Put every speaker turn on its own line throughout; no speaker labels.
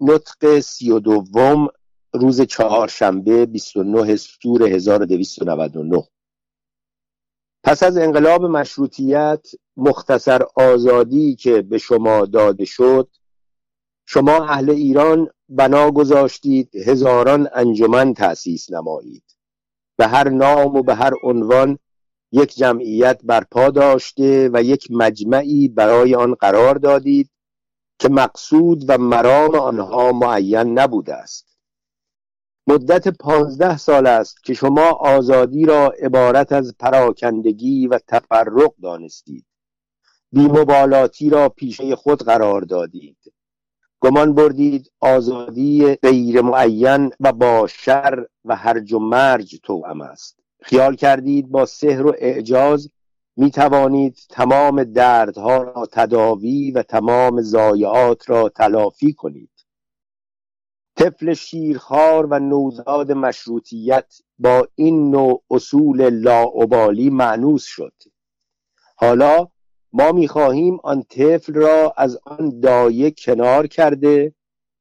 نطق سی و دوم روز چهارشنبه 29 سور 1299 پس از انقلاب مشروطیت مختصر آزادی که به شما داده شد شما اهل ایران بنا گذاشتید هزاران انجمن تأسیس نمایید. به هر نام و به هر عنوان یک جمعیت برپا داشته و یک مجمعی برای آن قرار دادید که مقصود و مرام آنها معین نبوده است. مدت پانزده سال است که شما آزادی را عبارت از پراکندگی و تفرق دانستید. بیمبالاتی را پیشه خود قرار دادید. گمان بردید آزادی غیر معین و با شر و هرج و مرج توأم است. خیال کردید با سحر و اعجاز می توانید تمام دردها را تداوی و تمام ضایعات را تلافی کنید. طفل شیرخوار و نوزاد مشروطیت با این نوع اصول لاعبالی معنوس شد. حالا ما می‌خواهیم آن طفل را از آن دایه کنار کرده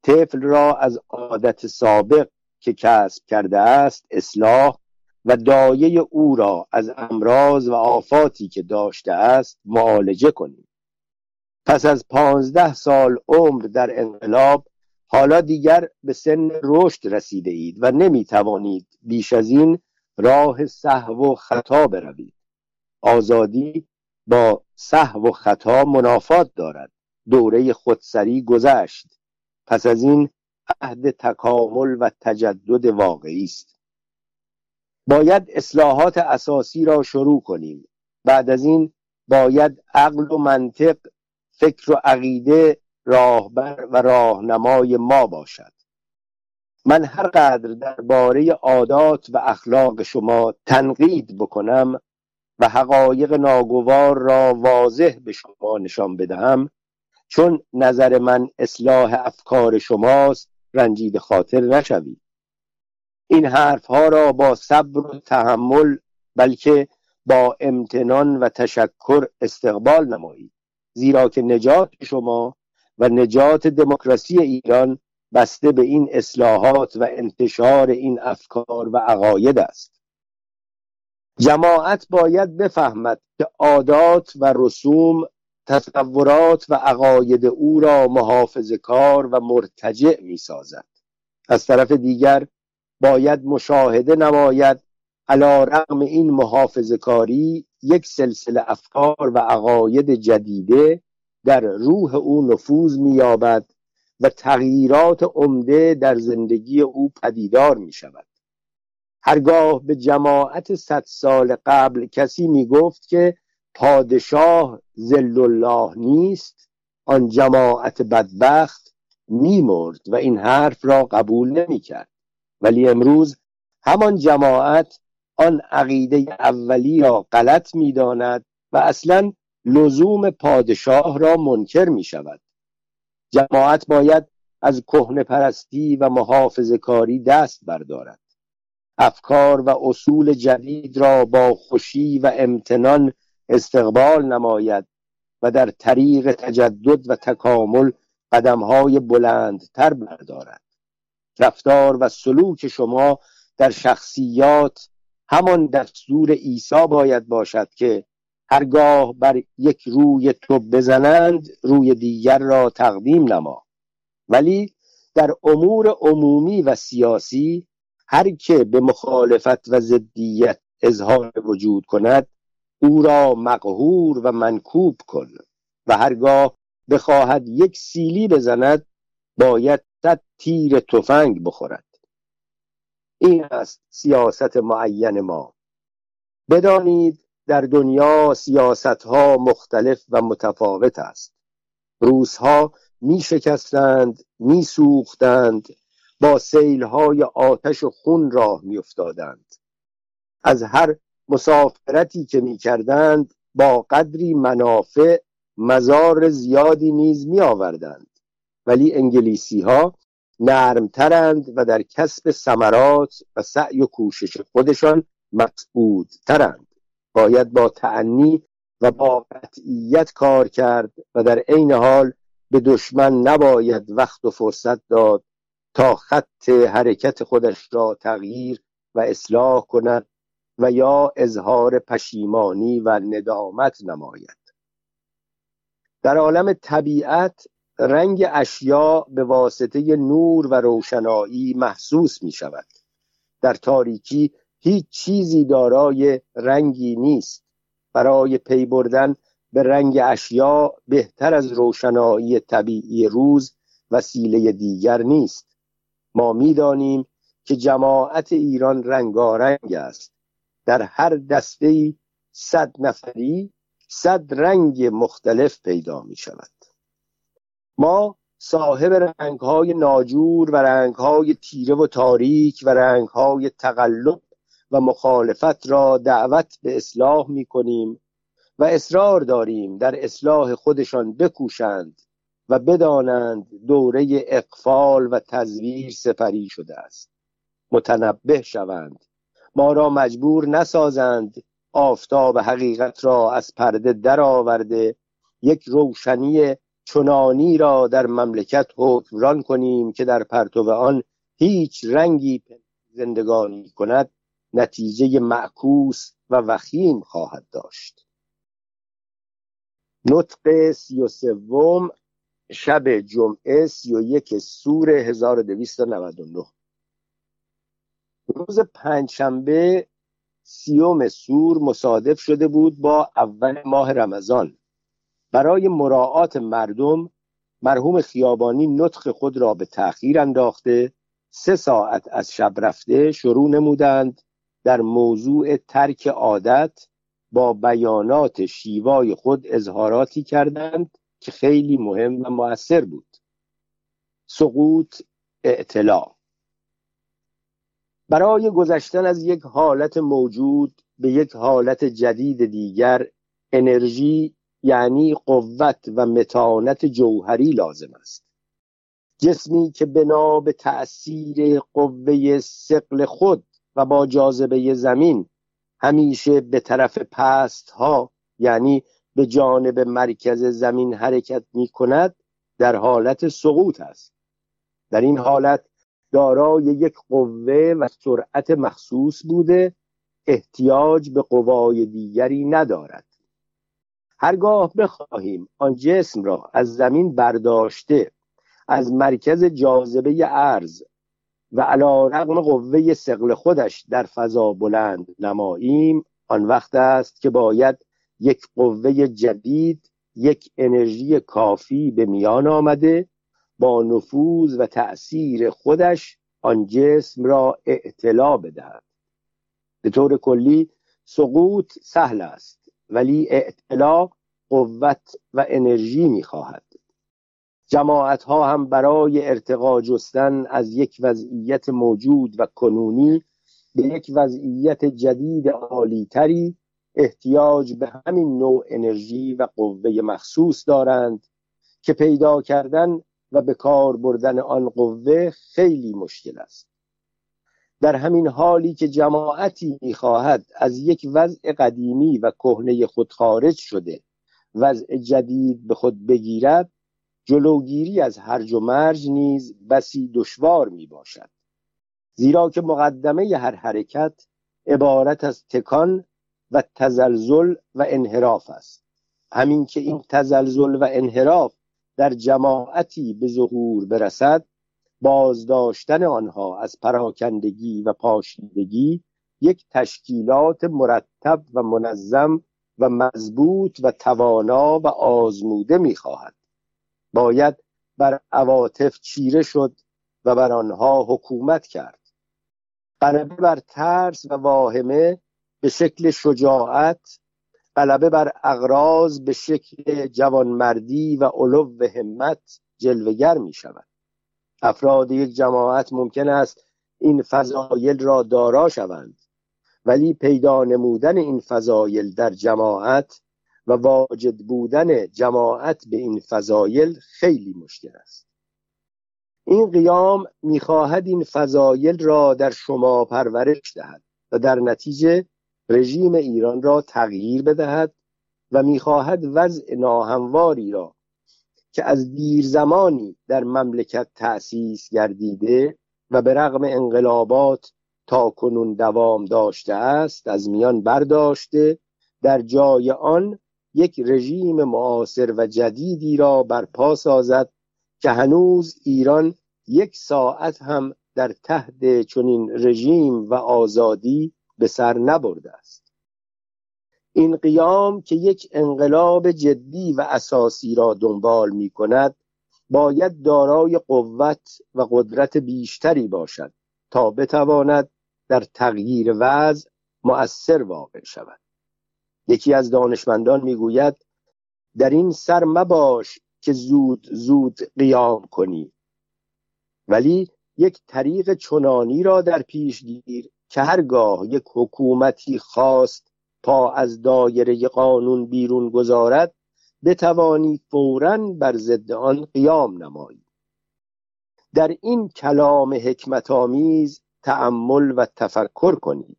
طفل را از عادت سابق که کسب کرده است اصلاح و دایه او را از امراض و آفاتی که داشته است معالجه کنیم. پس از پانزده سال عمر در انقلاب حالا دیگر به سن رشد رسیده اید و نمی توانید بیش از این راه صحو و خطا بروید. آزادی با صحو و خطا منافات دارد. دوره خودسری گذشت. پس از این عهد تکامل و تجدد واقعی است. باید اصلاحات اساسی را شروع کنیم. بعد از این باید عقل و منطق فکر و عقیده راهبر و راهنمای ما باشد. من هر قدر درباره عادات و اخلاق شما تنقید بکنم و حقایق ناگوار را واضح به شما نشان بدهم چون نظر من اصلاح افکار شماست رنجید خاطر نشوید. این حرف ها را با صبر و تحمل بلکه با امتنان و تشکر استقبال نمایید. زیرا که نجات شما و نجات دموکراسی ایران بسته به این اصلاحات و انتشار این افکار و عقاید است. جماعت باید بفهمد که عادات و رسوم تصورات و عقاید او را محافظ کار و مرتجع می سازد از طرف دیگر باید مشاهده نماید. علا رقم این محافظ کاری یک سلسله افکار و عقاید جدیده در روح او نفوذ مییابد و تغییرات عمده در زندگی او پدیدار می شود هرگاه به جماعت صد سال قبل کسی می گفت که پادشاه زل الله نیست آن جماعت بدبخت میمرد و این حرف را قبول نمی کرد ولی امروز همان جماعت آن عقیده اولی را غلط می‌داند و اصلا لزوم پادشاه را منکر می شود جماعت باید از کهن پرستی و محافظ کاری دست بردارد. افکار و اصول جدید را با خوشی و امتنان استقبال نماید و در طریق تجدد و تکامل قدمهای بلندتر بردارد. رفتار و سلوک شما در شخصیات همان دستور عیسی باید باشد که هرگاه بر یک روی تو بزنند روی دیگر را تقدیم نما. ولی در امور عمومی و سیاسی هر که به مخالفت و ضدیت اظهار وجود کند او را مقهور و منکوب کن و هرگاه بخواهد یک سیلی بزند باید صد تیر تفنگ بخورد. این است سیاست معین ما. بدانید در دنیا سیاست ها مختلف و متفاوت است. روس ها می شکستند می سوختند با سیل های آتش و خون راه می افتادند از هر مسافرتی که می کردند با قدری منافع مزار زیادی نیز می آوردند ولی انگلیسی ها نرمترند و در کسب ثمرات و سعی و کوشش خودشان ترند باید با تعنی و با قطعیت کار کرد و در عین حال به دشمن نباید وقت و فرصت داد تا خط حرکت خودش را تغییر و اصلاح کند و یا اظهار پشیمانی و ندامت نماید. در عالم طبیعت رنگ اشیا به واسطه نور و روشنایی محسوس می شود در تاریکی هیچ چیزی دارای رنگی نیست. برای پی بردن به رنگ اشیا بهتر از روشنایی طبیعی روز وسیله دیگر نیست. ما می‌دانیم که جماعت ایران رنگارنگ است. در هر دسته صد نفری صد رنگ مختلف پیدا می شود ما صاحب رنگهای ناجور و رنگهای تیره و تاریک و رنگهای تقلب و مخالفت را دعوت به اصلاح می کنیم و اصرار داریم در اصلاح خودشان بکوشند و بدانند دوره اقفال و تزویر سپری شده است. متنبه شوند. ما را مجبور نسازند. آفتاب حقیقت را از پرده درآورده. یک روشنی چنانی را در مملکت حکمران کنیم که در پرتو آن هیچ رنگی زندگانی کند نتیجه معکوس و وخیم خواهد داشت. نطق سی و سوم شب جمعه سی و یک سور 1299 روز پنجشنبه سیوم سور مصادف شده بود با اول ماه رمضان. برای مراعات مردم مرحوم خیابانی نطق خود را به تأخیر انداخته سه ساعت از شب رفته شروع نمودند در موضوع ترک عادت با بیانات شیوای خود اظهاراتی کردند که خیلی مهم و موثر بود. سقوط اعتلاع برای گذشتن از یک حالت موجود به یک حالت جدید دیگر انرژی یعنی قوت و متانت جوهری لازم است. جسمی که بنا به تأثیر قوه سقل خود و با جاذبه زمین همیشه به طرف پست ها یعنی به جانب مرکز زمین حرکت می کند در حالت سقوط است. در این حالت دارای یک قوه و سرعت مخصوص بوده احتیاج به قوای دیگری ندارد. هرگاه بخواهیم آن جسم را از زمین برداشته از مرکز جاذبه ارز و علا رقم قوه سقل خودش در فضا بلند نماییم آن وقت است که باید یک قوه جدید یک انرژی کافی به میان آمده با نفوذ و تأثیر خودش آن جسم را اعتلا بدهد. به طور کلی سقوط سهل است. ولی اعتلا قوت و انرژی می‌خواهد. جماعت ها هم برای ارتقا جستن از یک وضعیت موجود و کنونی به یک وضعیت جدید عالیتری احتیاج به همین نوع انرژی و قوه مخصوص دارند که پیدا کردن و به کار بردن آن قوه خیلی مشکل است. در همین حالی که جماعتی می‌خواهد از یک وضع قدیمی و کهنه خود خارج شده وضع جدید به خود بگیرد جلوگیری از هرج و مرج نیز بسی دشوار می باشد زیرا که مقدمه هر حرکت عبارت از تکان و تزلزل و انحراف است. همین که این تزلزل و انحراف در جماعتی به ظهور برسد بازداشتن آنها از پراکندگی و پاشیدگی یک تشکیلات مرتب و منظم و مضبوط و توانا و آزموده می‌خواهد. باید بر عواطف چیره شد و بر آنها حکومت کرد. غلبه بر ترس و واهمه به شکل شجاعت غلبه بر اغراض به شکل جوانمردی و علو همت جلوگر می شود افراد یک جماعت ممکن است این فضایل را دارا شوند. ولی پیدا نمودن این فضایل در جماعت و واجد بودن جماعت به این فضایل خیلی مشکل است. این قیام می‌خواهد این فضایل را در شما پرورش دهد و در نتیجه رژیم ایران را تغییر بدهد و می‌خواهد وضع ناهمواری را که از دیر زمانی در مملکت تأسیس گردیده و به رغم انقلابات تا کنون دوام داشته است از میان برداشته در جای آن یک رژیم معاصر و جدیدی را برپا سازد که هنوز ایران یک ساعت هم در تحت چنین رژیم و آزادی به سر نبرده است. این قیام که یک انقلاب جدی و اساسی را دنبال می کند باید دارای قوت و قدرت بیشتری باشد تا بتواند در تغییر وضع مؤثر واقع شود. یکی از دانشمندان می‌گوید در این سر مباش که زود زود قیام کنی. ولی یک طریق چنانی را در پیش گیر که هرگاه یک حکومتی خواست پا از دایره قانون بیرون گذارد بتوانی فورا بر ضد آن قیام نمایی. در این کلام حکمت آمیز تأمل و تفکر کنید.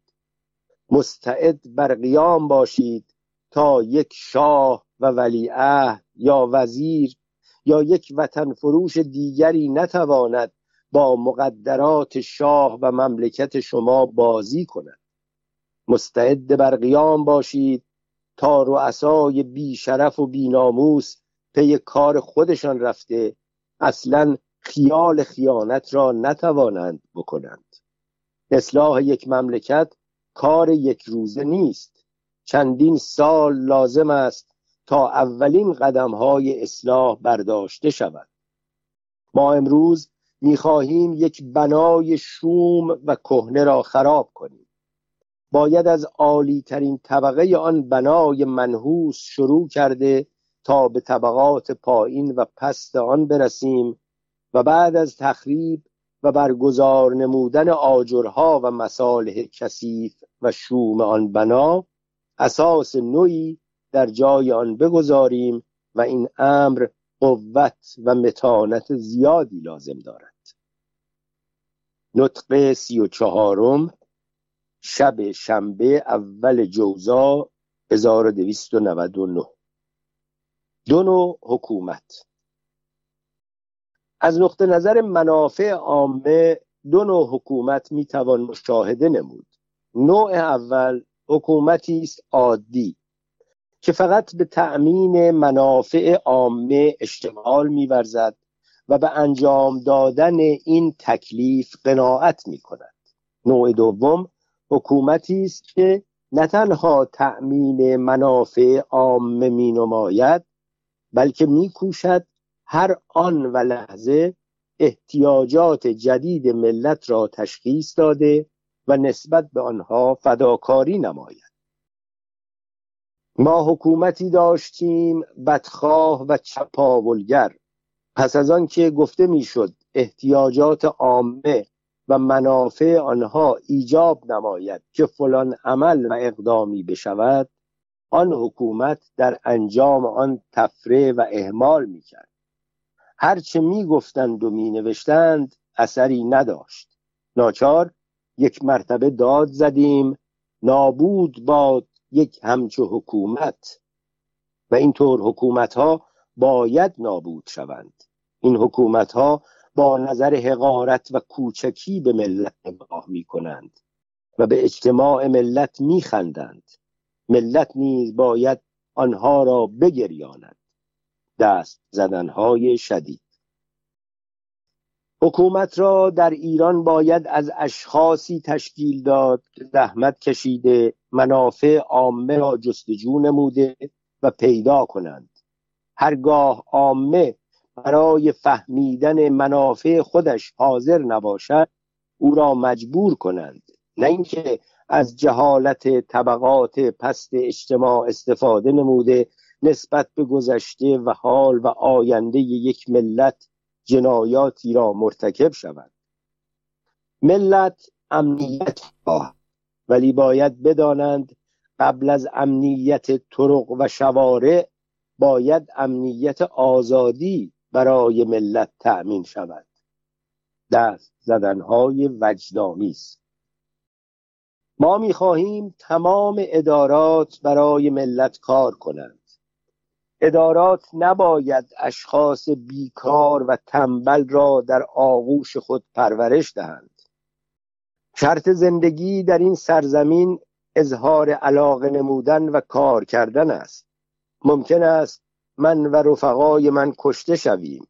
مستعد بر قیام باشید تا یک شاه و ولیعهد یا وزیر یا یک وطن فروش دیگری نتواند با مقدرات شاه و مملکت شما بازی کند. مستعد بر قیام باشید تا رؤسای بی شرف و بی ناموس پی کار خودشان رفته اصلا خیال خیانت را نتوانند بکنند. اصلاح یک مملکت کار یک روزه نیست. چندین سال لازم است تا اولین قدم های اصلاح برداشته شود. ما امروز می‌خواهیم یک بنای شوم و کهنه را خراب کنیم. باید از عالی ترین طبقه آن بنای منحوس شروع کرده تا به طبقات پایین و پست آن برسیم و بعد از تخریب و برگزار نمودن آجرها و مصالح کثیف و شوم آن بنا اساس نوعی در جای آن بگذاریم و این امر قوت و متانت زیادی لازم دارد. نطق سی و چهارم شب شنبه اول جوزا 1299 دو نوع حکومت. از نقطه نظر منافع عامه دو نوع حکومت می‌توان مشاهده نمود. نوع اول حکومتی است عادی که فقط به تأمین منافع عامه اشتغال میورزد و به انجام دادن این تکلیف قناعت می کند نوع دوم حکومتی است که نه تنها تأمین منافع عامه می نماید بلکه می کوشد هر آن و لحظه احتیاجات جدید ملت را تشخیص داده و نسبت به آنها فداکاری نماید. ما حکومتی داشتیم بدخواه و چپاولگر. پس از آن که گفته می‌شد احتیاجات عامه و منافع آنها ایجاب نماید که فلان عمل و اقدامی بشود آن حکومت در انجام آن تفره و اهمال می‌کرد. هرچه می‌گفتند و مینوشتند اثری نداشت. ناچار یک مرتبه داد زدیم نابود باد یک همچو حکومت. و اینطور حکومت ها باید نابود شوند. این حکومت ها با نظر حقارت و کوچکی به ملت نگاه می کنند و به اجتماع ملت می خندند ملت نیز باید آنها را بگریاند. دست زدنهای شدید. حکومت را در ایران باید از اشخاصی تشکیل داد که زحمت کشیده منافع عامه را جستجو نموده و پیدا کنند. هرگاه عامه برای فهمیدن منافع خودش حاضر نباشد او را مجبور کنند. نه اینکه از جهالت طبقات پست اجتماع استفاده نموده نسبت به گذشته و حال و آینده یک ملت جنایاتی را مرتکب شود. ملت امنیت خواه ولی باید بدانند قبل از امنیت طرق و شوارع باید امنیت آزادی برای ملت تأمین شود. دست زدنهای وجدامیست ما می‌خواهیم تمام ادارات برای ملت کار کنند. ادارات نباید اشخاص بیکار و تنبل را در آغوش خود پرورش دهند. شرط زندگی در این سرزمین اظهار علاقه نمودن و کار کردن است. ممکن است من و رفقای من کشته شویم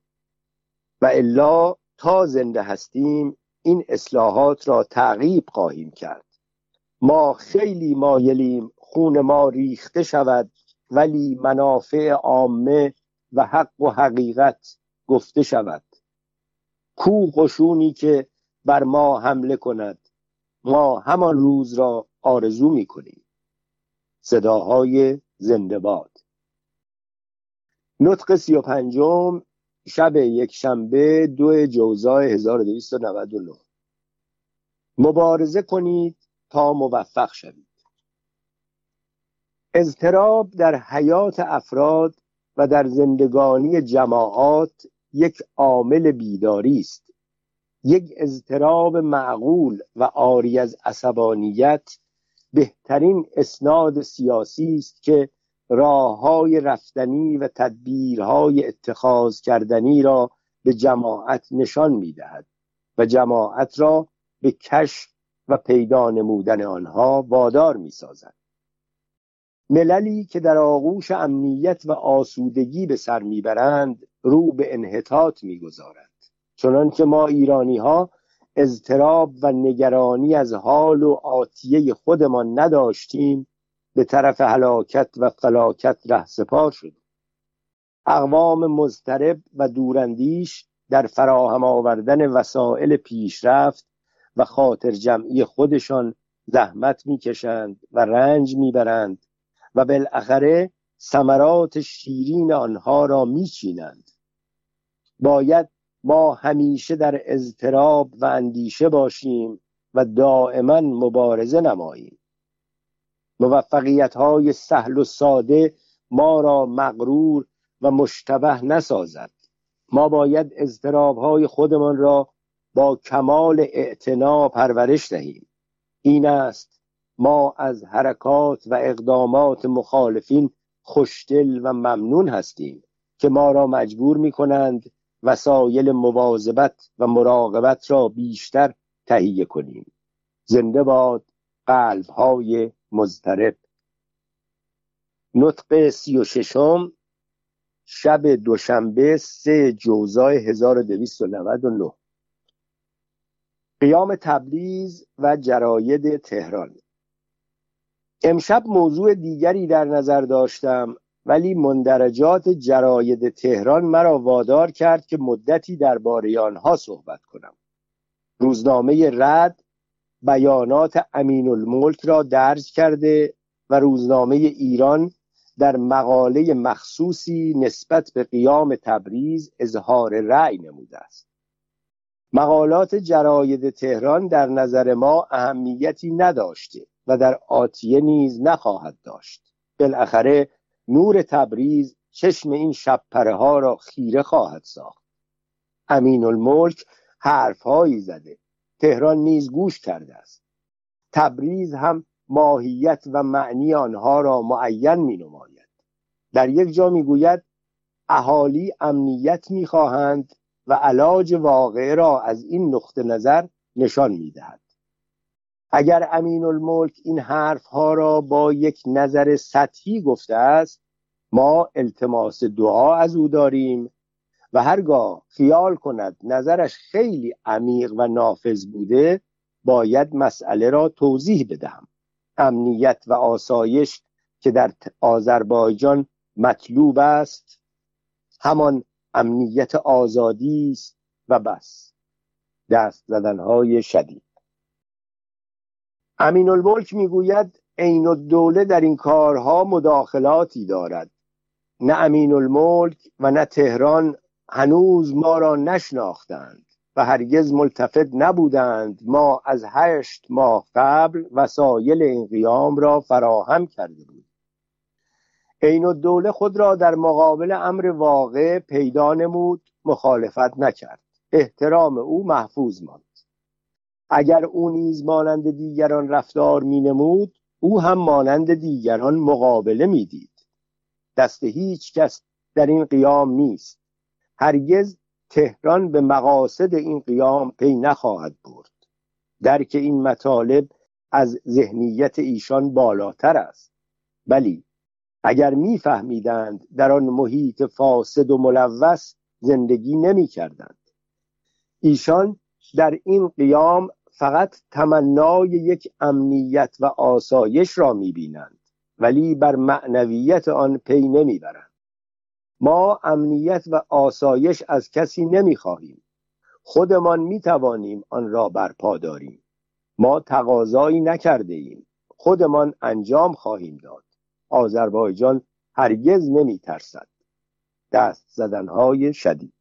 و الا تا زنده هستیم این اصلاحات را تعقیب خواهیم کرد. ما خیلی مایلیم خون ما ریخته شود ولی منافع عامه و حق و حقیقت گفته شود. کو قشونی که بر ما حمله کند ما همان روز را آرزو می کنیم صداهای زنده باد. نطق سی و پنجم شب یک شنبه دو جوزای 1299 مبارزه کنید تا موفق شوید. اضطراب در حیات افراد و در زندگانی جماعات یک عامل بیداری است. یک اضطراب معقول و آری از عصبانیت بهترین اسناد سیاسی است که راههای رفتنی و تدبیرهای اتخاذ کردنی را به جماعت نشان می‌دهد و جماعت را به کشف و پیدا نمودن آنها وادار می سازد. مللی که در آغوش امنیت و آسودگی به سر می‌برند رو به انحطاط می‌گذارد چنانکه ما ایرانی ها اضطراب و نگرانی از حال و آتیه خودمان نداشتیم به طرف هلاکت و فلاکت ره سپار شد. اقوام مضطرب و دوراندیش در فراهم آوردن وسایل پیشرفت و خاطر جمعی خودشان زحمت می‌کشند و رنج می‌برند و بالاخره ثمرات شیرین آنها را میچینند. باید ما همیشه در اضطراب و اندیشه باشیم و دائما مبارزه نماییم. موفقیت های سهل و ساده ما را مغرور و مشتبه نسازد. ما باید اضطراب های خودمان را با کمال اعتنا پرورش دهیم. این است ما از حرکات و اقدامات مخالفین خوشدل و ممنون هستیم که ما را مجبور می کنند وسایل مواظبت و مراقبت را بیشتر تهیه کنیم. زنده باد قلب های مضطرب. نطق سی و ششم شب دوشنبه سه جوزای 1299 قیام تبریز و جراید تهران. امشب موضوع دیگری در نظر داشتم ولی مندرجات جراید تهران مرا وادار کرد که مدتی درباره آنها صحبت کنم. روزنامه رد بیانات امین الملک را درج کرده و روزنامه ایران در مقاله مخصوصی نسبت به قیام تبریز اظهار رأی نموده است. مقالات جراید تهران در نظر ما اهمیتی نداشته و در آتیه نیز نخواهد داشت. بالاخره نور تبریز چشم این شبپره ها را خیره خواهد ساخت. امین الملک حرفهایی زده. تهران نیز گوش کرده است تبریز هم ماهیت و معنی آنها را معین می نماید در یک جا می گوید اهالی امنیت می خواهند و علاج واقع را از این نقطه نظر نشان می دهد. اگر امین الملک این حرف ها را با یک نظر سطحی گفته است ما التماس دعا از او داریم و هرگاه خیال کند نظرش خیلی عمیق و نافذ بوده باید مسئله را توضیح بدهم. امنیت و آسایش که در آذربایجان مطلوب است همان امنیت آزادی است و بس. دست زدنهای شدید. امین الملک می‌گوید عین الدوله در این کارها مداخلاتی دارد. نه امین الملک و نه تهران هنوز ما را نشناختند و هرگز ملتفت نبودند. ما از هشت ماه قبل وسایل این قیام را فراهم کرده بود عین الدوله خود را در مقابل امر واقع پیدا نمود مخالفت نکرد. احترام او محفوظ ماند. اگر او نیز مانند دیگران رفتار می نمود او هم مانند دیگران مقابله می‌دید دست هیچ کس در این قیام نیست. هرگز تهران به مقاصد این قیام پی نخواهد برد. درک این مطالب از ذهنیت ایشان بالاتر است. ولی اگر میفهمیدند در آن محیط فاسد و ملوث زندگی نمی کردند ایشان در این قیام فقط تمنای یک امنیت و آسایش را می بینند ولی بر معنویت آن پی نمی‌برند. ما امنیت و آسایش از کسی نمی خواهیم خودمان می توانیم آن را برپا داریم. ما تقاضایی نکرده ایم خودمان انجام خواهیم داد. آذربایجان هرگز نمی ترسد دست زدنهای شدید.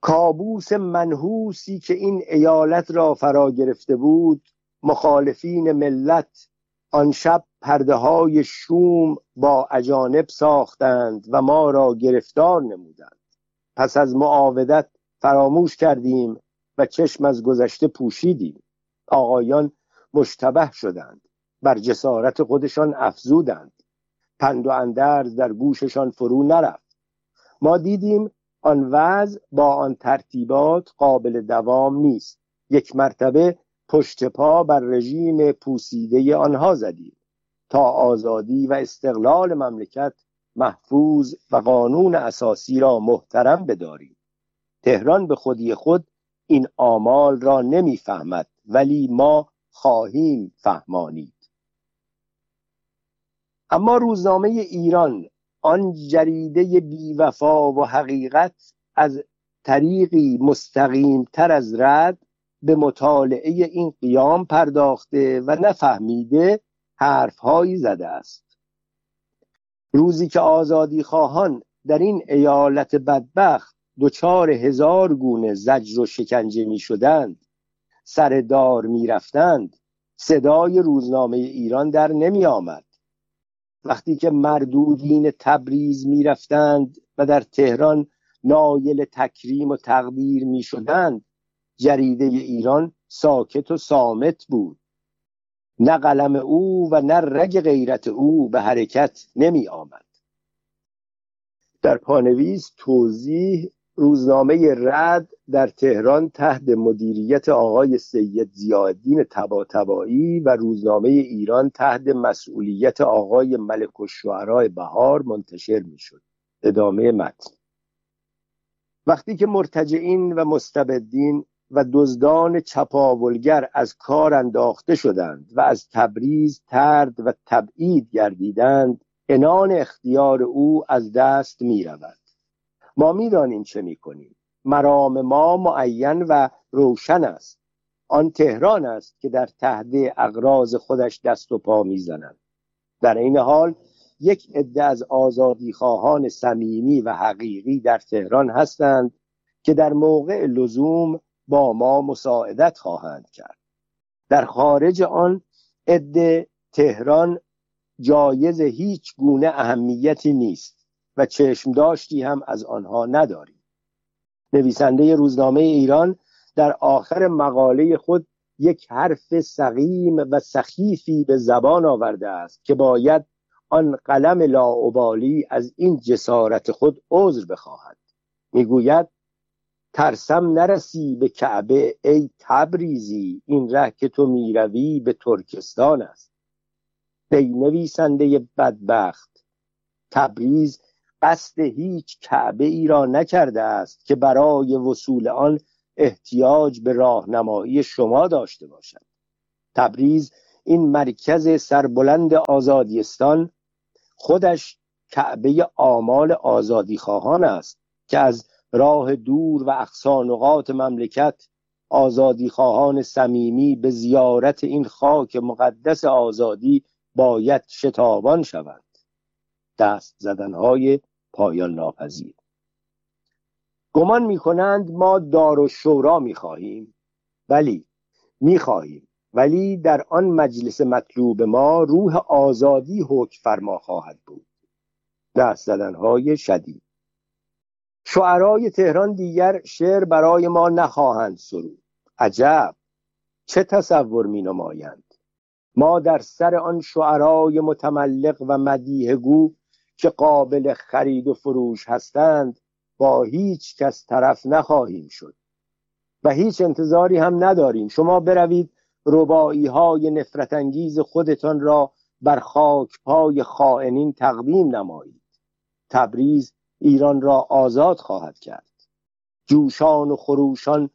کابوس منحوسی که این ایالت را فرا گرفته بود مخالفین ملت آن شب پرده های شوم با اجانب ساختند و ما را گرفتار نمودند. پس از معاودت فراموش کردیم و چشم از گذشته پوشیدیم. آقایان مشتبه شدند. بر جسارت خودشان افزودند. پند و اندرز در گوششان فرو نرفت. ما دیدیم آن وضع با آن ترتیبات قابل دوام نیست. یک مرتبه پشت پا بر رژیم پوسیده آنها زدیم. تا آزادی و استقلال مملکت محفوظ و قانون اساسی را محترم بداریم. تهران به خودی خود این آمال را نمی‌فهمد ولی ما خواهیم فهمانید. اما روزنامه ایران آن جریده بیوفا و حقیقت از طریقی مستقیم تر از رد به مطالعه این قیام پرداخته و نفهمیده حرفهایی زده است. روزی که آزادی خواهان در این ایالت بدبخت دچار هزار گونه زجر و شکنجه می شدند سر دار می رفتند صدای روزنامه ایران در نمی آمد. وقتی که مردودین تبریز می رفتند و در تهران نایل تکریم و تقدیر می شدند جریده ایران ساکت و سامت بود. نه قلم او و نه رگ غیرت او به حرکت نمی آمد. در پانویس توضیح روزنامه رد در تهران تحت مدیریت آقای سید زیادین تباتبایی و روزنامه ایران تحت مسئولیت آقای ملک الشعراء بهار منتشر می شد. ادامه متن. وقتی که مرتجعین و مستبدین و دزدان چپاولگر از کار انداخته شدند و از تبریز ترد و تبعید گردیدند. انان اختیار او از دست می رود ما می‌دانیم چه می‌کنیم. مرام ما معین و روشن است. آن تهران است که در تهده اقراض خودش دست و پا می‌زنند در این حال یک عده از آزادی خواهان صمیمی و حقیقی در تهران هستند که در موقع لزوم با ما مساعدت خواهند کرد. در خارج آن عده تهران جایز هیچ گونه اهمیتی نیست و چشم داشتی هم از آنها نداریم. نویسنده روزنامه ایران در آخر مقاله خود یک حرف سقیم و سخیفی به زبان آورده است که باید آن قلم لاعبالی از این جسارت خود عذر بخواهد. می‌گوید ترسم نرسی به کعبه ای تبریزی این ره که تو می‌روی به ترکستان است. ای نویسنده بدبخت تبریز قصد هیچ کعبه ای را نکرده است که برای وصول آن احتیاج به راهنمایی شما داشته باشد. تبریز این مرکز سربلند آزادیستان خودش کعبه آمال آزادی خواهان است که از راه دور و اقصانقات مملکت. آزادی خواهان صمیمی به زیارت این خاک مقدس آزادی باید شتابان شوند. دست زدنهای پایان ناپذیر. گمان می‌کنند ما دار و شورا می‌خواهیم ولی می‌خواهیم ولی در آن مجلس مطلوب ما روح آزادی حکم فرما خواهد بود. دست زدنهای شدید. شعرای تهران دیگر شعر برای ما نخواهند سرود. عجب! چه تصور می نمایند ما در سر آن شعرای متملق و مدیهگو که قابل خرید و فروش هستند با هیچ کس طرف نخواهیم شد. و هیچ انتظاری هم نداریم. شما بروید ربایی های نفرت انگیز خودتان را بر خاک پای خائنین تقدیم نمایید. تبریز ایران را آزاد خواهد کرد. جوشان و خروشان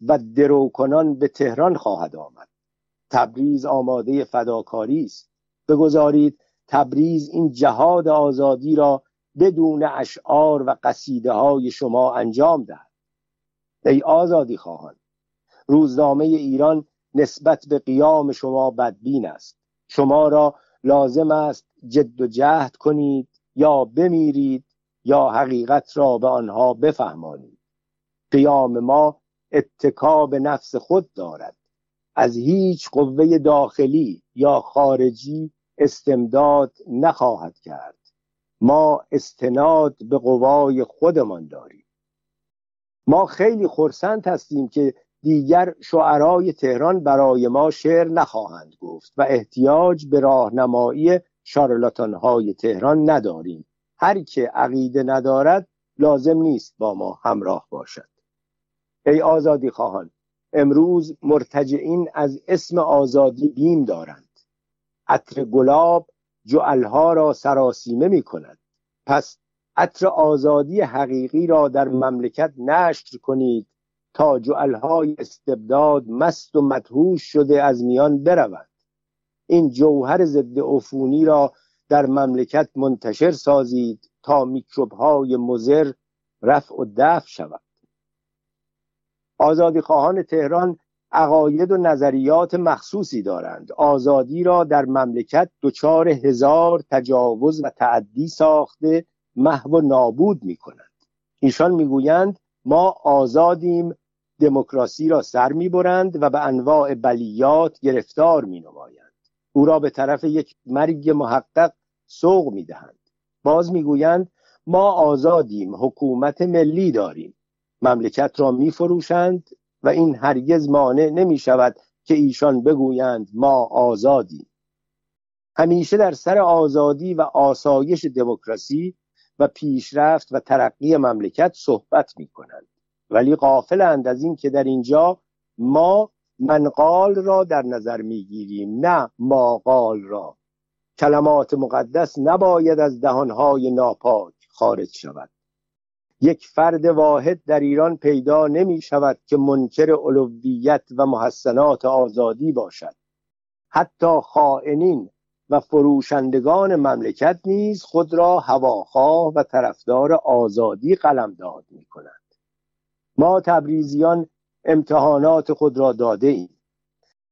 و دروکنان به تهران خواهد آمد. تبریز آماده فداکاری است. بگذارید تبریز این جهاد آزادی را بدون اشعار و قصیده های شما انجام دهد. ای آزادی خواهان روزنامه ایران نسبت به قیام شما بدبین است. شما را لازم است جد و جهد کنید یا بمیرید یا حقیقت را به آنها بفهمانید قیام ما اتکا به نفس خود دارد. از هیچ قوه داخلی یا خارجی استمداد نخواهد کرد. ما استناد به قوای خودمان داریم. ما خیلی خرسند هستیم که دیگر شعرای تهران برای ما شعر نخواهند گفت و احتیاج به راهنمایی شارلاتان های تهران نداریم. هر که عقیده ندارد لازم نیست با ما همراه باشد. ای آزادی خواهان امروز مرتجعین از اسم آزادی بیم دارند. عطر گلاب جعلها را سراسیمه می کند. پس عطر آزادی حقیقی را در مملکت نشر کنید تا جعلهای استبداد مست و مدهوش شده از میان برود این جوهر ضد عفونی را در مملکت منتشر سازید تا میکروب های مزر رفع و دفع شود. آزادی خواهان تهران عقاید و نظریات مخصوصی دارند. آزادی را در مملکت دچار هزار تجاوز و تعدی ساخته محو و نابود می کنند ایشان می‌گویند ما آزادیم دموکراسی را سر می‌برند و به انواع بلیات گرفتار می نمایند او را به طرف یک مرگ محقق سوق می دهند باز می‌گویند ما آزادیم حکومت ملی داریم. مملکت را می فروشند و این هرگز مانع نمی شود که ایشان بگویند ما آزادیم. همیشه در سر آزادی و آسایش دموکراسی و پیشرفت و ترقی مملکت صحبت می کنند ولی قافلند از این که در اینجا ما منقال را در نظر می‌گیریم نه ماقال را. کلمات مقدس نباید از دهانهای ناپاک خارج شود. یک فرد واحد در ایران پیدا نمی شود که منکر علویت و محسنات آزادی باشد. حتی خائنین و فروشندگان مملکت نیز خود را هواخواه و طرفدار آزادی قلمداد می کنند ما تبریزیان امتحانات خود را داده ایم.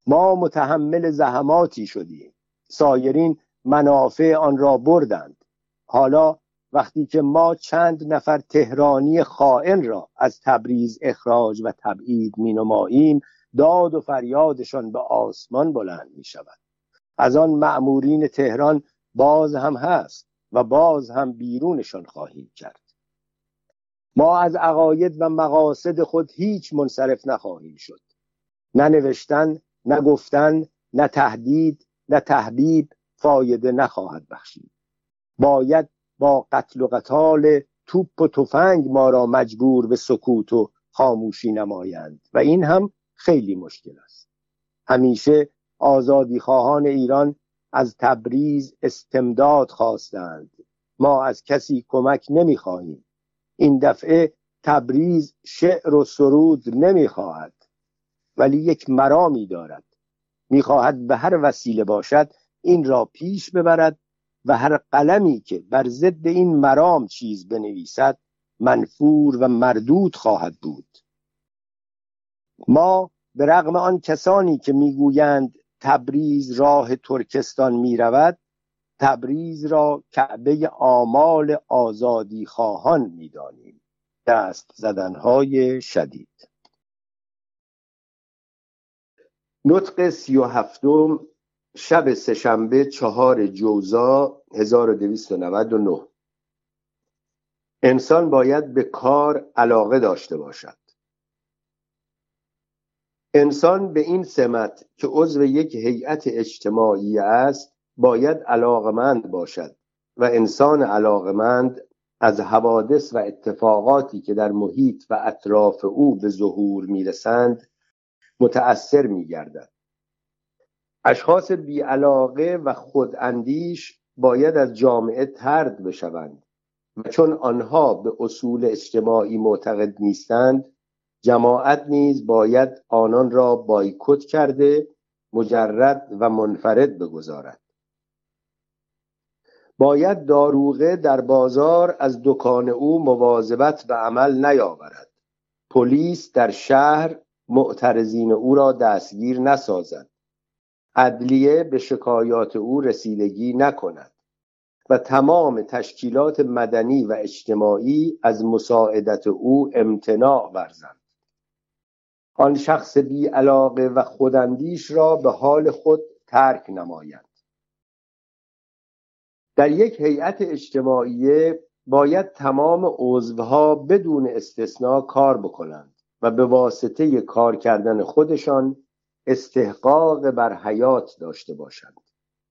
ما متحمل زحماتی شدیم. سایرین منافع آن را بردند. حالا وقتی که ما چند نفر تهرانی خائن را از تبریز اخراج و تبعید می نماییم داد و فریادشان به آسمان بلند می شود از آن معمورین تهران باز هم هست و باز هم بیرونشان خواهیم کرد. ما از عقاید و مقاصد خود هیچ منصرف نخواهیم شد. نه نوشتن نه گفتن نه تهدید نه تحبیب فایده نخواهد بخشید. باید با قتل و قتال توپ و تفنگ ما را مجبور به سکوت و خاموشی نمایند و این هم خیلی مشکل است. همیشه آزادی خواهان ایران از تبریز استمداد خواستند. ما از کسی کمک نمی‌خواهیم. این دفعه تبریز شعر و سرود نمی‌خواهد ولی یک مرامی دارد. می‌خواهد به هر وسیله باشد این را پیش ببرد و هر قلمی که بر ضد این مرام چیز بنویسد منفور و مردود خواهد بود. ما به رغم آن کسانی که می‌گویند تبریز راه ترکستان می‌رود تبریز را کعبه آمال آزادی خواهان می‌دانیم. دست زدنهای شدید. نطق سی و هفتم شب سهشنبه چهار جوزا 1299 انسان باید به کار علاقه داشته باشد. انسان به این سمت که عضو یک هیئت اجتماعی است باید علاقمند باشد و انسان علاقمند از حوادث و اتفاقاتی که در محیط و اطراف او به ظهور می‌رسند متأثر میگردد. اشخاص بیعلاقه و خوداندیش باید از جامعه ترد بشوند و چون آنها به اصول اجتماعی معتقد نیستند جماعت نیز باید آنان را بایکوت کرده مجرد و منفرد بگذارد. باید داروغه در بازار از دکان او مواظبت به عمل نیاورد. پلیس در شهر معترضین او را دستگیر نسازد. عدلیه به شکایات او رسیدگی نکند و تمام تشکیلات مدنی و اجتماعی از مساعدت او امتناع ورزند. آن شخص بی علاقه و خوداندیش را به حال خود ترک نمایند در یک هیئت اجتماعی باید تمام عضوها بدون استثنا کار بکنند و به واسطه کار کردن خودشان استحقاق بر حیات داشته باشند.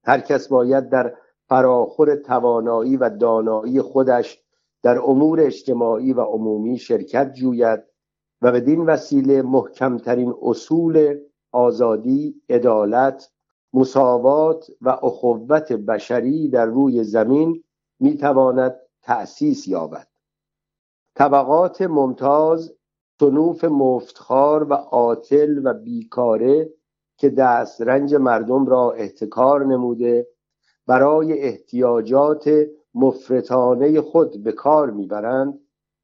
هر کس باید در فراخور توانایی و دانایی خودش در امور اجتماعی و عمومی شرکت جوید و بدین وسیله محکمترین اصول آزادی، عدالت، مساوات و اخوت بشری در روی زمین می‌تواند تأسیس یابد. طبقات ممتاز صنوف مفتخار و عاطل و بیکاره که دسترنج مردم را احتکار نموده برای احتیاجات مفرطانه خود به کار می‌برند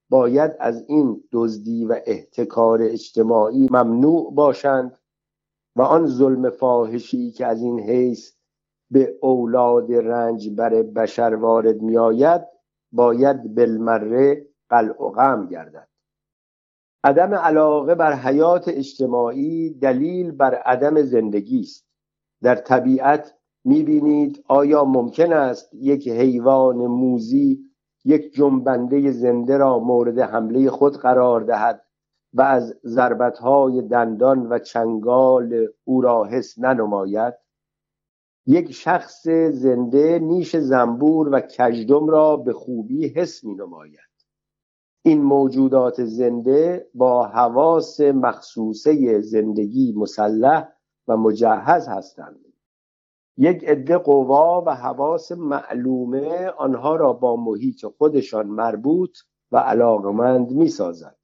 باید از این دزدی و احتکار اجتماعی ممنوع باشند و آن ظلم فاحشی که از این حیث به اولاد رنج بر بشر وارد میآید باید بالمره قلع و غم گردد. عدم علاقه بر حیات اجتماعی دلیل بر عدم زندگی است. در طبیعت می‌بینید آیا ممکن است یک حیوان موزی یک جنبنده زنده را مورد حمله خود قرار دهد و از ضربتهای دندان و چنگال او را حس ننماید. یک شخص زنده نیش زنبور و کژدم را به خوبی حس می نماید این موجودات زنده با حواس مخصوصه زندگی مسلح و مجهز هستند. یک عده قوا و حواس معلومه آنها را با محیط خودشان مربوط و علاقمند می سازد.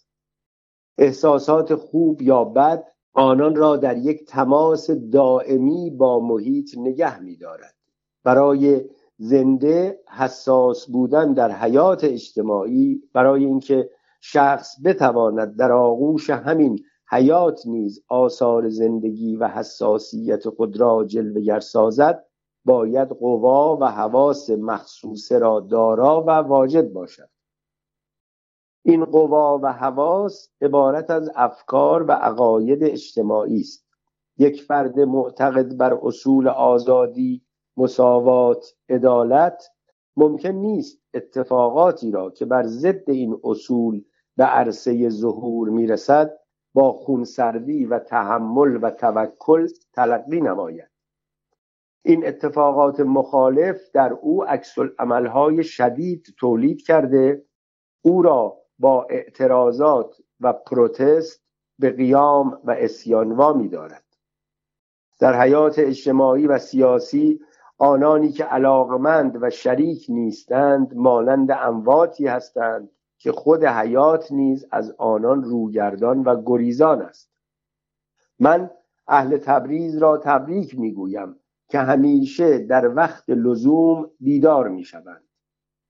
احساسات خوب یا بد آنان را در یک تماس دائمی با محیط نگه می دارد. برای زنده حساس بودن در حیات اجتماعی برای اینکه شخص بتواند در آغوش همین حیات نیز آثار زندگی و حساسیت خود را جلوگر سازد باید قوا و حواس مخصوصه را دارا و واجد باشد این قوا و حواس عبارت از افکار و عقاید اجتماعی است. یک فرد معتقد بر اصول آزادی مساوات عدالت ممکن نیست اتفاقاتی را که بر ضد این اصول به عرصه ظهور می‌رسد با خونسردی و تحمل و توکل تلقی نماید. این اتفاقات مخالف در او عکس عملهای شدید تولید کرده او را با اعتراضات و پروتست به قیام و اسیانوا می دارد در حیات اجتماعی و سیاسی آنانی که علاقمند و شریک نیستند مانند امواتی هستند که خود حیات نیز از آنان روگردان و گریزان است. من اهل تبریز را تبریک می‌گویم که همیشه در وقت لزوم بیدار می‌شوند.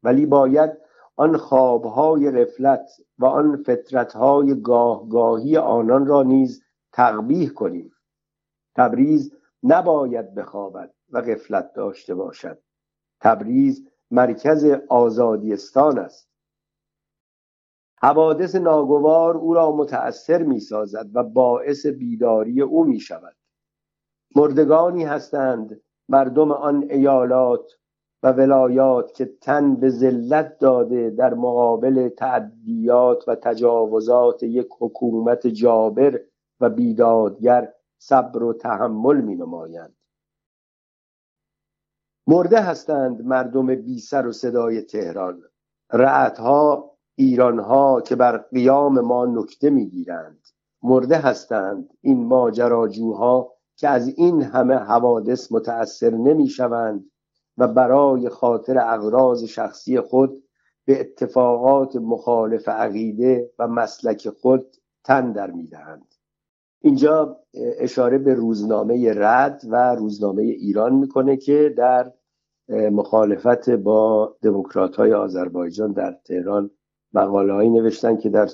ولی باید آن خوابهای رفلت و آن فترتهای گاهگاهی آنان را نیز تقبیح کنیم. تبریز نباید بخوابد و غفلت داشته باشد. تبریز مرکز آزادیستان است. حوادث ناگوار او را متأثر می سازد و باعث بیداری او می شود مردگانی هستند مردم آن ایالات و ولایات که تن به ذلت داده در مقابل تعدیات و تجاوزات یک حکومت جابر و بیدادگر صبر و تحمل می نمایند مرده هستند مردم بی سر و صدای تهران. رعتها ایرانها که بر قیام ما نکته می‌گیرند. مرده هستند این ماجراجوها که از این همه حوادث متأثر نمی‌شوند و برای خاطر اغراض شخصی خود به اتفاقات مخالف عقیده و مسلک خود تن در می‌دهند اینجا اشاره به روزنامه رد و روزنامه ایران می‌کنه که در مخالفت با دموکرات های آذربایجان در تهران مقاله هایی نوشتن که در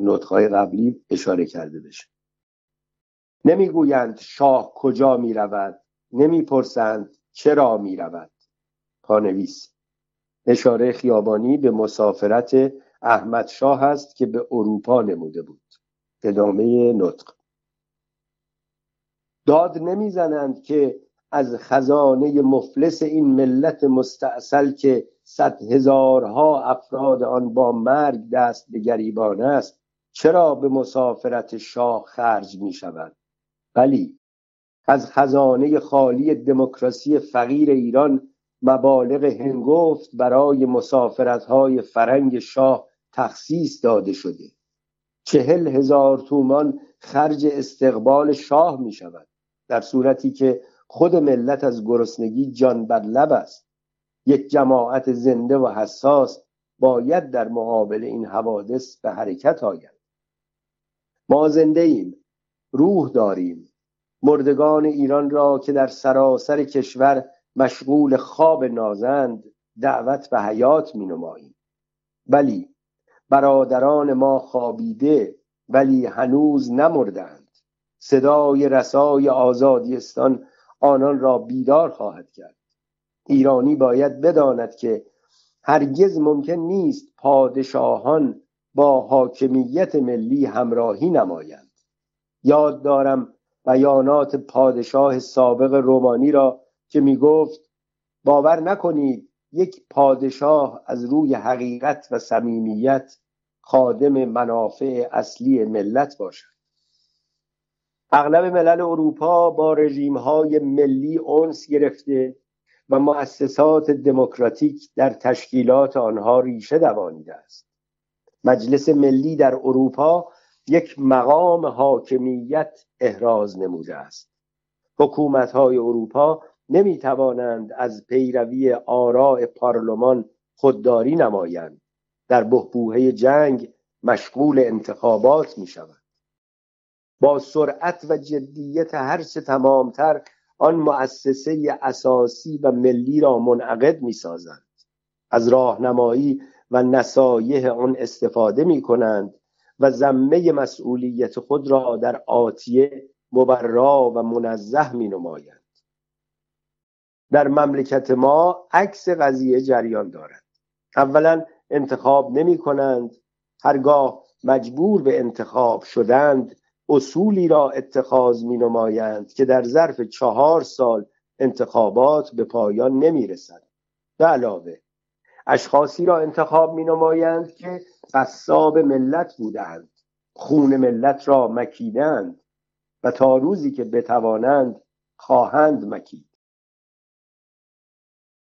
نطقهای قبلی اشاره کرده بشه. نمی‌گویند شاه کجا می رود نمی‌پرسند چرا می رود. پانویس. اشاره خیابانی به مسافرت احمد شاه است که به اروپا نموده بود. ادامه نطق. داد نمی‌زنند که از خزانه مفلس این ملت مستاصل که صد هزارها افراد آن با مرگ دست به گریبان است چرا به مسافرت شاه خرج می شود بلی از خزانه خالی دموکراسی فقیر ایران مبالغ هنگفت برای مسافرت های فرنگ شاه تخصیص داده شده. چهل هزار تومان خرج استقبال شاه می شود در صورتی که خود ملت از گرسنگی جان بر لب است. یک جماعت زنده و حساس باید در مقابل این حوادث به حرکت آید. ما زنده ایم روح داریم. مردگان ایران را که در سراسر کشور مشغول خواب نازند دعوت به حیات می نماییم ولی برادران ما خوابیده ولی هنوز نمردند. صدای رسای آزادیستان آنان را بیدار خواهد کرد. ایرانی باید بداند که هرگز ممکن نیست پادشاهان با حاکمیت ملی همراهی نمایند. یاد دارم بیانات پادشاه سابق رومانی را که می گفت باور نکنید یک پادشاه از روی حقیقت و صمیمیت خادم منافع اصلی ملت باشد. اغلب ملل اروپا با رژیم های ملی اونس گرفته و مؤسسات دموکراتیک در تشکیلات آنها ریشه دوانیده است. مجلس ملی در اروپا یک مقام حاکمیت احراز نموده است. حکومت های اروپا نمی توانند از پیروی آراء پارلمان خودداری نمایند. در بهبوهه جنگ مشغول انتخابات می شوند با سرعت و جدیت هرچه تمامتر آن مؤسسه اساسی و ملی را منعقد می سازند از راهنمایی و نصایح آن استفاده می کنند و زمه مسئولیت خود را در آتیه مبرا و منزه می نمایند در مملکت ما عکس قضیه جریان دارد. اولا انتخاب نمی کنند هرگاه مجبور به انتخاب شدند اصولی را اتخاذ می نمایند که در ظرف چهار سال انتخابات به پایان نمی رسد به علاوه اشخاصی را انتخاب می نمایند که قصاب ملت بودند خون ملت را مکیدند و تا روزی که بتوانند خواهند مکید.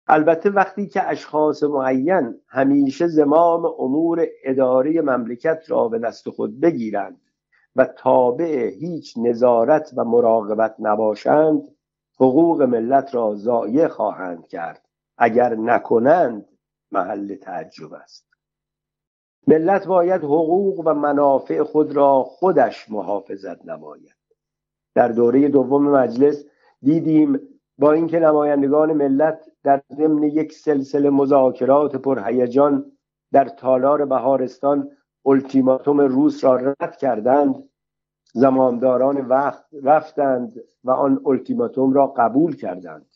البته وقتی که اشخاص معین همیشه زمام امور اداره مملکت را به دست خود بگیرند و تابع هیچ نظارت و مراقبت نباشند حقوق ملت را ضایع خواهند کرد. اگر نکنند محل تعجب است. ملت باید حقوق و منافع خود را خودش محافظت نماید. در دوره دوم مجلس دیدیم با اینکه نمایندگان ملت در ضمن یک سلسله مذاکرات پرهیجان در تالار بهارستان التیماتوم روس را رد کردند زمانداران وقت رفتند و آن التیماتوم را قبول کردند.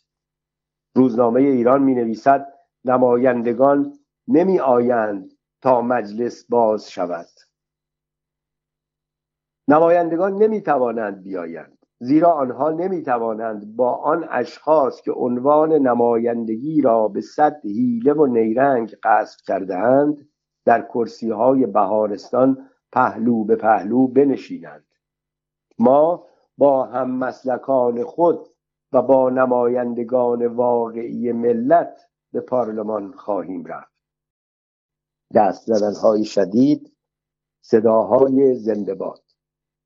روزنامه ایران می نویسد نمایندگان نمی آیند تا مجلس باز شود. نمایندگان نمی توانند بیایند. زیرا آنها نمی توانند با آن اشخاص که عنوان نمایندگی را به صد حیله و نیرنگ قصد کردهاند در کرسی های بهارستان پهلو به پهلو بنشینند. ما با هم مسلکان خود و با نمایندگان واقعی ملت به پارلمان خواهیم رفت. دست های شدید صداهای زنده باد.